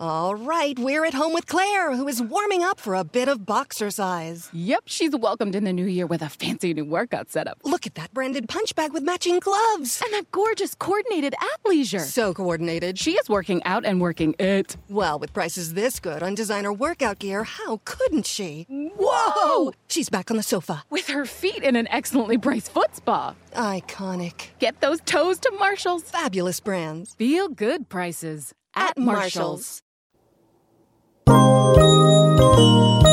All right, we're at home with Claire, who is warming up for a bit of boxercise. Yep, she's welcomed in the new year with a fancy new workout setup. Look at that branded punch bag with matching gloves. And that gorgeous coordinated athleisure. So coordinated. She is working out and working it. Well, with prices this good on designer workout gear, how couldn't she? Whoa! She's back on the sofa. With her feet in an excellently braced foot spa. Iconic. Get those toes to Marshalls. Fabulous brands. Feel good prices at, At Marshalls. When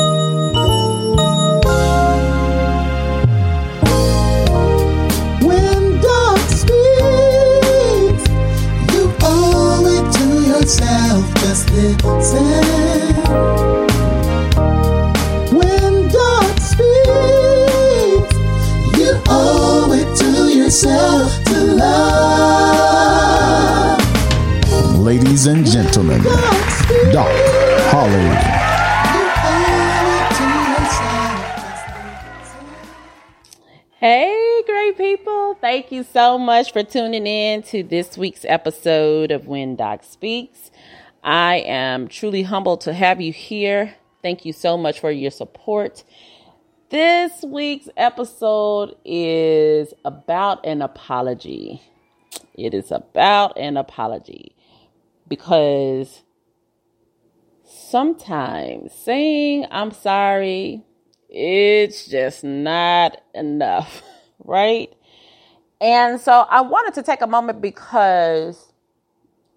Thank you so much for tuning in to this week's episode of When Doc Speaks. I am truly humbled to have you here. Thank you so much for your support. This week's episode is about an apology. It is about an apology because sometimes saying I'm sorry it's just not enough, right? And so I wanted to take a moment because,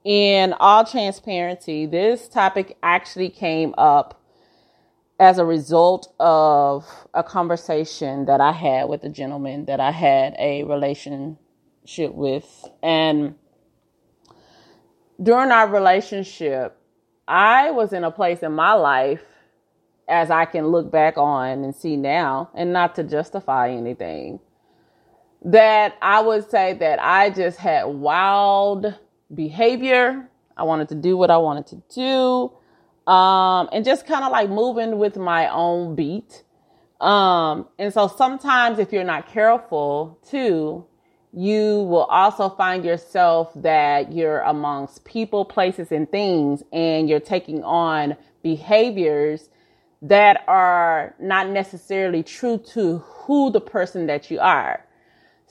in all transparency, this topic actually came up as a result of a conversation that I had with a gentleman that I had a relationship with. And during our relationship, I was in a place in my life as I can look back on and see now, and not to justify anything, that I would say that I just had wild behavior. I wanted to do what I wanted to do, um, and just kind of like moving with my own beat. Um, and so sometimes, if you're not careful, too, you will also find yourself that you're amongst people, places, and things, and you're taking on behaviors that are not necessarily true to who the person that you are.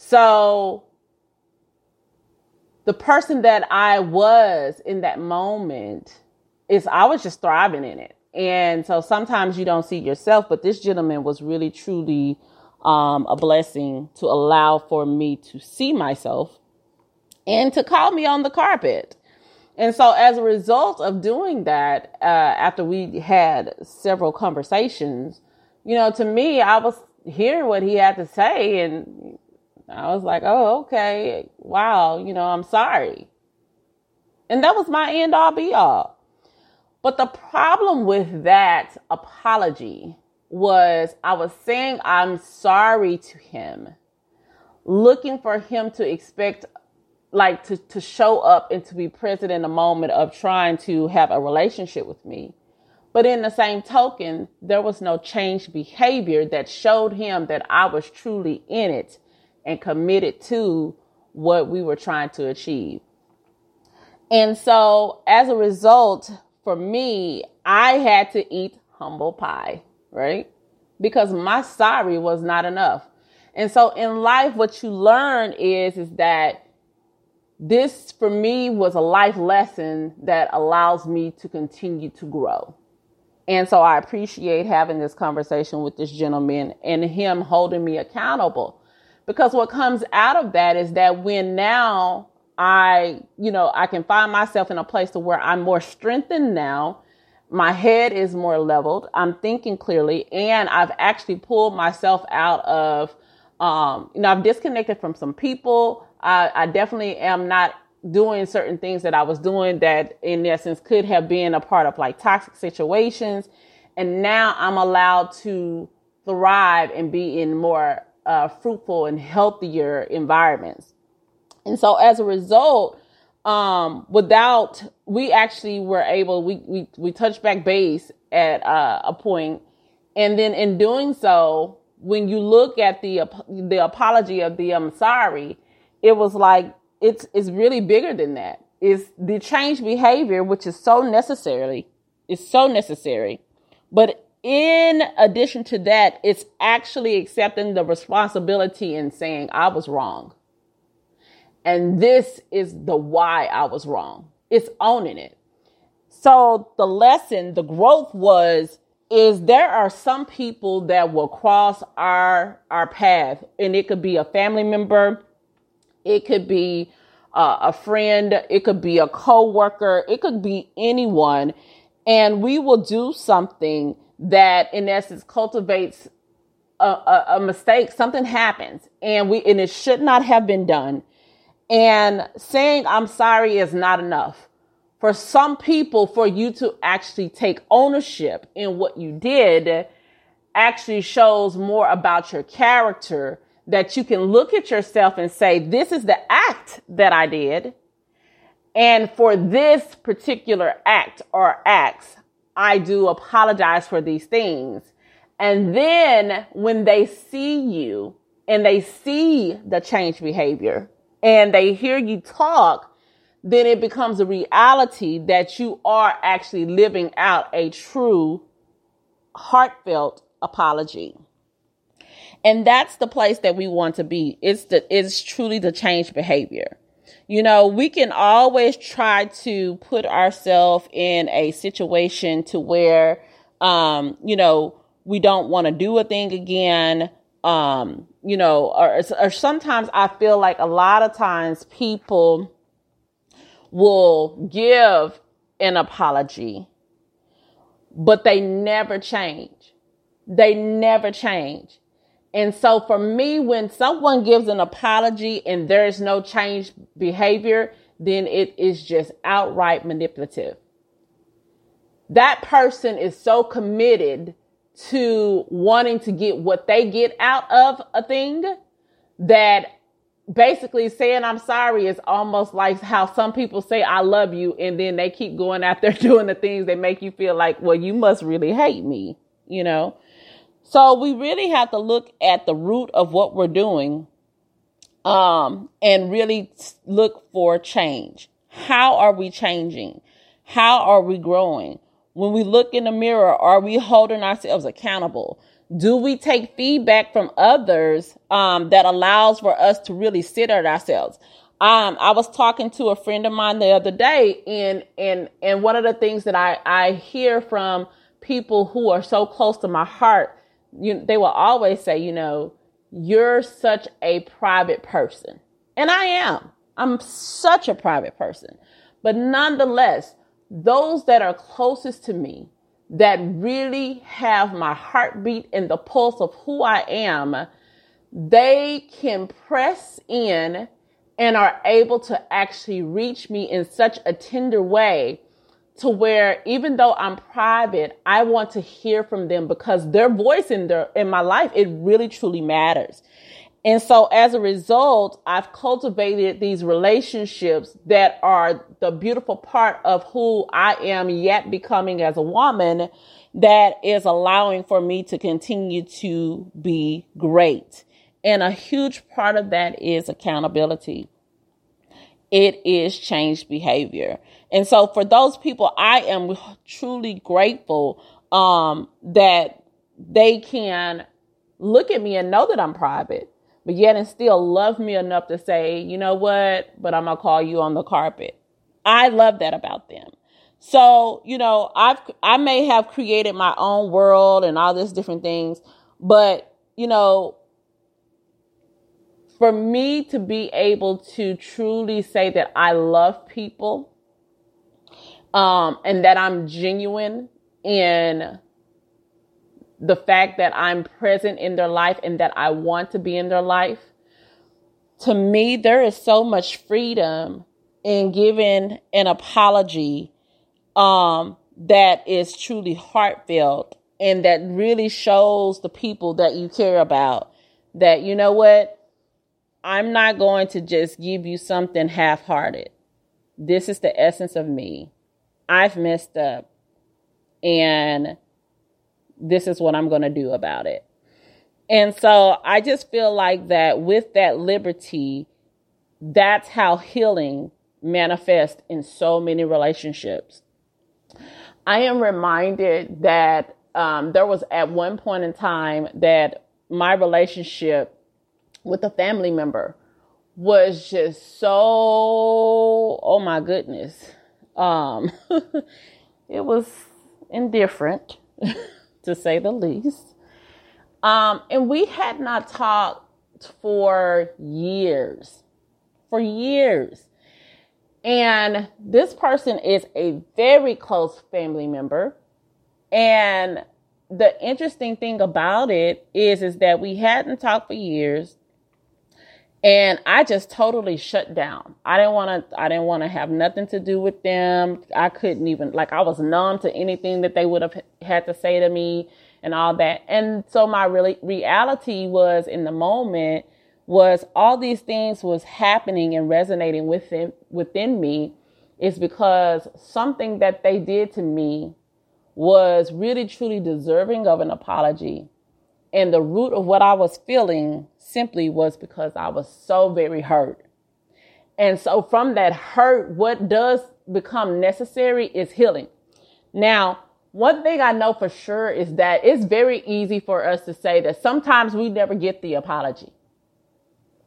So, the person that I was in that moment is I was just thriving in it. And so sometimes you don't see yourself, but this gentleman was really truly um, a blessing to allow for me to see myself and to call me on the carpet. And so, as a result of doing that, uh, after we had several conversations, you know, to me, I was hearing what he had to say, and I was like, oh, okay, wow, you know, I'm sorry. And that was my end all be all. But the problem with that apology was I was saying I'm sorry to him, looking for him to expect like to, to show up and to be present in the moment of trying to have a relationship with me. But in the same token, there was no changed behavior that showed him that I was truly in it and committed to what we were trying to achieve. And so as a result, for me, I had to eat humble pie, right? Because my sorry was not enough. And so in life, what you learn is, is that this for me was a life lesson that allows me to continue to grow. And so I appreciate having this conversation with this gentleman and him holding me accountable. Because what comes out of that is that when now I, you know, I can find myself in a place to where I'm more strengthened now. My head is more leveled. I'm thinking clearly and I've actually pulled myself out of um, you know, I've disconnected from some people. I, I definitely am not doing certain things that I was doing that in essence could have been a part of like toxic situations. And now I'm allowed to thrive and be in more uh, fruitful and healthier environments. And so as a result, um, without, we actually were able, we, we, we touched back base at uh, a point, And then in doing so, when you look at the, the apology of the I'm sorry, it was like, it's, it's really bigger than that. is the change behavior, which is so necessarily, is so necessary. But in addition to that, it's actually accepting the responsibility and saying, I was wrong. And this is the why I was wrong. It's owning it. So the lesson, the growth was, is there are some people that will cross our, our path and it could be a family member. It could be uh, a friend. It could be a coworker. It could be anyone. And we will do something that in essence cultivates a, a, a mistake. Something happens and we, and it should not have been done. And saying I'm sorry is not enough. For some people, for you to actually take ownership in what you did actually shows more about your character that you can look at yourself and say, this is the act that I did. And for this particular act or acts, I do apologize for these things. And then when they see you and they see the change behavior and they hear you talk, then it becomes a reality that you are actually living out a true heartfelt apology. And that's the place that we want to be. It's the, it's truly the change behavior. You know, we can always try to put ourselves in a situation to where, um, you know, we don't want to do a thing again. Um, you know, or, or sometimes I feel like a lot of times people will give an apology, but they never change. They never change. And so for me, when someone gives an apology and there's no change behavior, then it is just outright manipulative. That person is so committed to wanting to get what they get out of a thing that basically saying I'm sorry is almost like how some people say I love you and then they keep going out there doing the things that make you feel like, well, you must really hate me, you know? So we really have to look at the root of what we're doing um, and really look for change. How are we changing? How are we growing? When we look in the mirror, are we holding ourselves accountable? Do we take feedback from others um, that allows for us to really sit at ourselves? Um, I was talking to a friend of mine the other day, and and and one of the things that I I hear from people who are so close to my heart you they will always say, you know, you're such a private person. And I am. I'm such a private person. But nonetheless, those that are closest to me, that really have my heartbeat and the pulse of who I am, they can press in and are able to actually reach me in such a tender way to where even though I'm private, I want to hear from them because their voice in their in my life it really truly matters. And so as a result, I've cultivated these relationships that are the beautiful part of who I am yet becoming as a woman that is allowing for me to continue to be great. And a huge part of that is accountability. It is changed behavior. And so for those people, I am truly grateful um, that they can look at me and know that I'm private, but yet and still love me enough to say, you know what, but I'm gonna call you on the carpet. I love that about them. So, you know, I've I may have created my own world and all these different things, but you know, for me to be able to truly say that I love people um, and that I'm genuine in the fact that I'm present in their life and that I want to be in their life. To me, there is so much freedom in giving an apology um, that is truly heartfelt and that really shows the people that you care about that, you know what? I'm not going to just give you something half hearted. This is the essence of me. I've messed up and this is what I'm going to do about it. And so I just feel like that with that liberty, that's how healing manifests in so many relationships. I am reminded that um, there was at one point in time that my relationship with a family member was just so, oh my goodness. Um, it was indifferent, to say the least. Um, and we had not talked for years, for years. And this person is a very close family member. And the interesting thing about it is, is that we hadn't talked for years. And I just totally shut down. I didn't want to, I didn't want to have nothing to do with them. I couldn't even, like, I was numb to anything that they would have had to say to me and all that. And so my really reality was in the moment, was all these things was happening and resonating within within me is because something that they did to me was really truly deserving of an apology. And the root of what I was feeling simply was because I was so very hurt. And so from that hurt, what does become necessary is healing. Now, one thing I know for sure is that it's very easy for us to say that sometimes we never get the apology.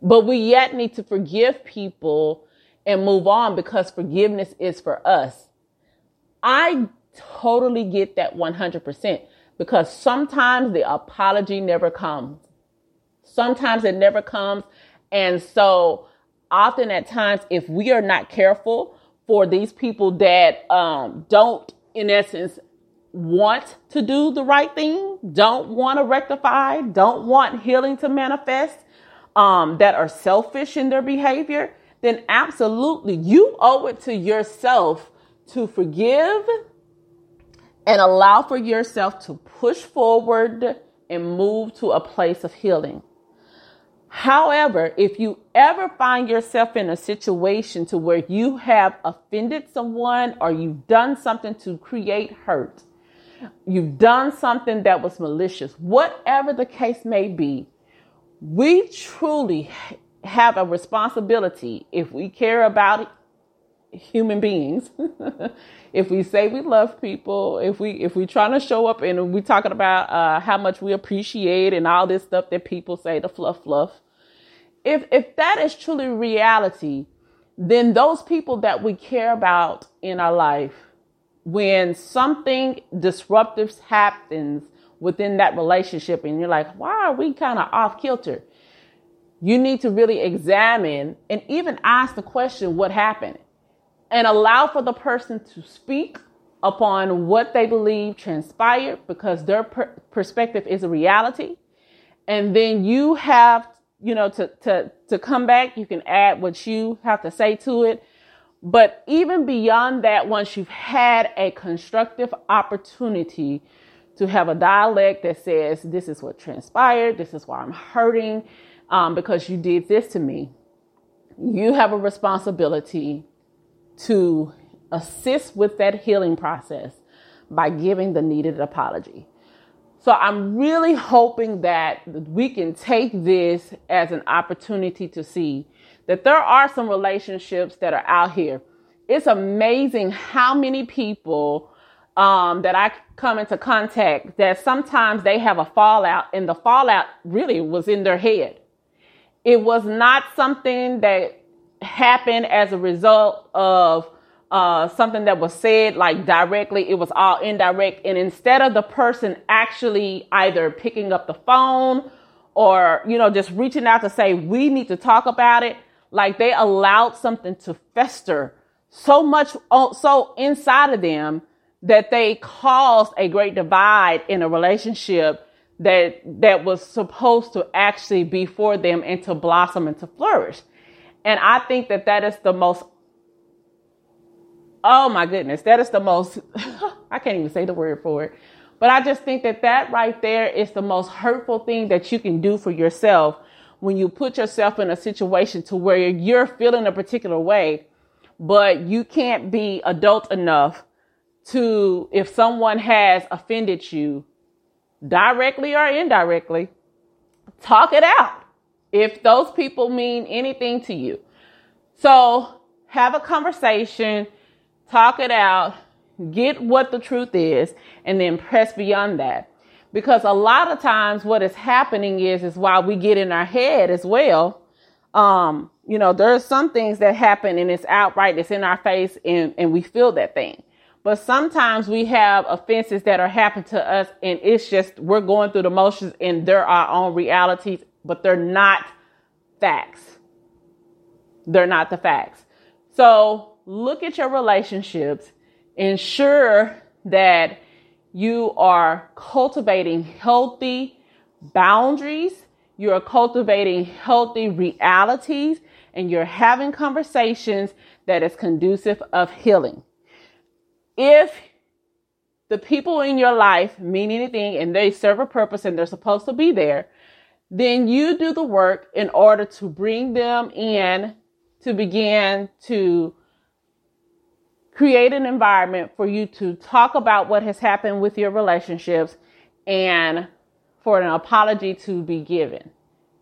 But we yet need to forgive people and move on because forgiveness is for us. I totally get that 100% because sometimes the apology never comes. Sometimes it never comes. And so often at times, if we are not careful for these people that um, don't, in essence, want to do the right thing, don't want to rectify, don't want healing to manifest, um, that are selfish in their behavior, then absolutely you owe it to yourself to forgive and allow for yourself to push forward and move to a place of healing. However, if you ever find yourself in a situation to where you have offended someone or you've done something to create hurt, you've done something that was malicious, whatever the case may be, we truly have a responsibility if we care about human beings if we say we love people if we if we trying to show up and we talking about uh, how much we appreciate and all this stuff that people say the fluff fluff if if that is truly reality then those people that we care about in our life when something disruptive happens within that relationship and you're like, why are we kind of off kilter? You need to really examine and even ask the question, what happened? And allow for the person to speak upon what they believe transpired because their per- perspective is a reality. And then you have, you know, to, to, to come back, you can add what you have to say to it. But even beyond that, once you've had a constructive opportunity to have a dialect that says, This is what transpired, this is why I'm hurting, um, because you did this to me. You have a responsibility to assist with that healing process by giving the needed apology. So I'm really hoping that we can take this as an opportunity to see that there are some relationships that are out here. It's amazing how many people um, that I come into contact that sometimes they have a fallout, and the fallout really was in their head. It was not something that happened as a result of uh, something that was said like directly. It was all indirect, and instead of the person actually either picking up the phone or you know just reaching out to say we need to talk about it, like they allowed something to fester so much so inside of them that they caused a great divide in a relationship that that was supposed to actually be for them and to blossom and to flourish. And I think that that is the most Oh my goodness, that is the most I can't even say the word for it. But I just think that that right there is the most hurtful thing that you can do for yourself when you put yourself in a situation to where you're feeling a particular way, but you can't be adult enough to if someone has offended you directly or indirectly, talk it out. If those people mean anything to you. So have a conversation, talk it out, get what the truth is, and then press beyond that. Because a lot of times what is happening is is while we get in our head as well, um, you know, there's some things that happen and it's outright, it's in our face and, and we feel that thing. But sometimes we have offenses that are happening to us and it's just we're going through the motions and they're our own realities, but they're not facts. They're not the facts. So look at your relationships, ensure that you are cultivating healthy boundaries, you're cultivating healthy realities, and you're having conversations that is conducive of healing. If the people in your life mean anything and they serve a purpose and they're supposed to be there, then you do the work in order to bring them in to begin to create an environment for you to talk about what has happened with your relationships and for an apology to be given.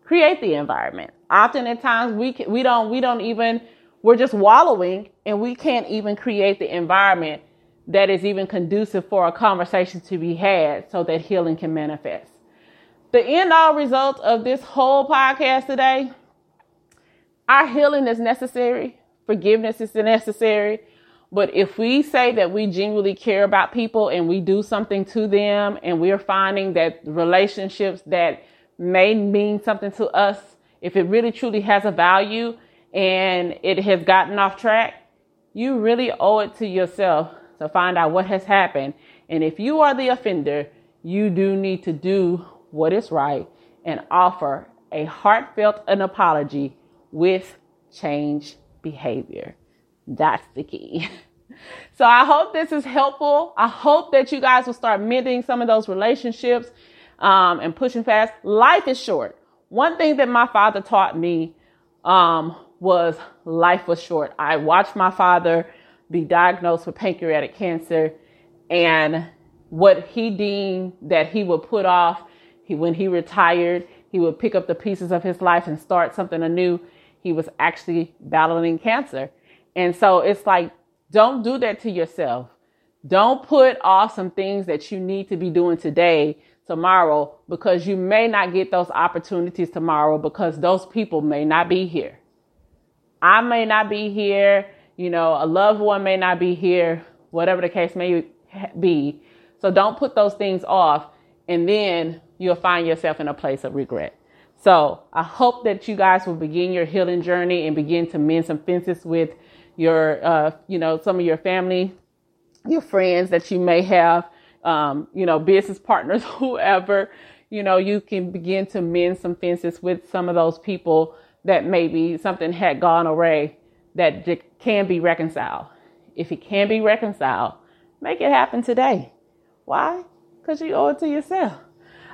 Create the environment. Often at times we can, we don't we don't even we're just wallowing and we can't even create the environment that is even conducive for a conversation to be had so that healing can manifest. The end all result of this whole podcast today, our healing is necessary, forgiveness is necessary, but if we say that we genuinely care about people and we do something to them and we're finding that relationships that may mean something to us, if it really truly has a value and it has gotten off track, you really owe it to yourself to find out what has happened. And if you are the offender, you do need to do what is right and offer a heartfelt an apology with change behavior. That's the key. So I hope this is helpful. I hope that you guys will start mending some of those relationships um, and pushing fast. Life is short. One thing that my father taught me um, was life was short. I watched my father be diagnosed with pancreatic cancer, and what he deemed that he would put off, he when he retired, he would pick up the pieces of his life and start something anew. He was actually battling cancer. And so it's like don't do that to yourself. Don't put off some things that you need to be doing today, tomorrow, because you may not get those opportunities tomorrow because those people may not be here. I may not be here. You know, a loved one may not be here, whatever the case may be. So don't put those things off and then you'll find yourself in a place of regret. So I hope that you guys will begin your healing journey and begin to mend some fences with your, uh, you know, some of your family, your friends that you may have, um, you know, business partners, whoever, you know, you can begin to mend some fences with some of those people that maybe something had gone awry that can be reconciled. If it can be reconciled, make it happen today. Why? Because you owe it to yourself.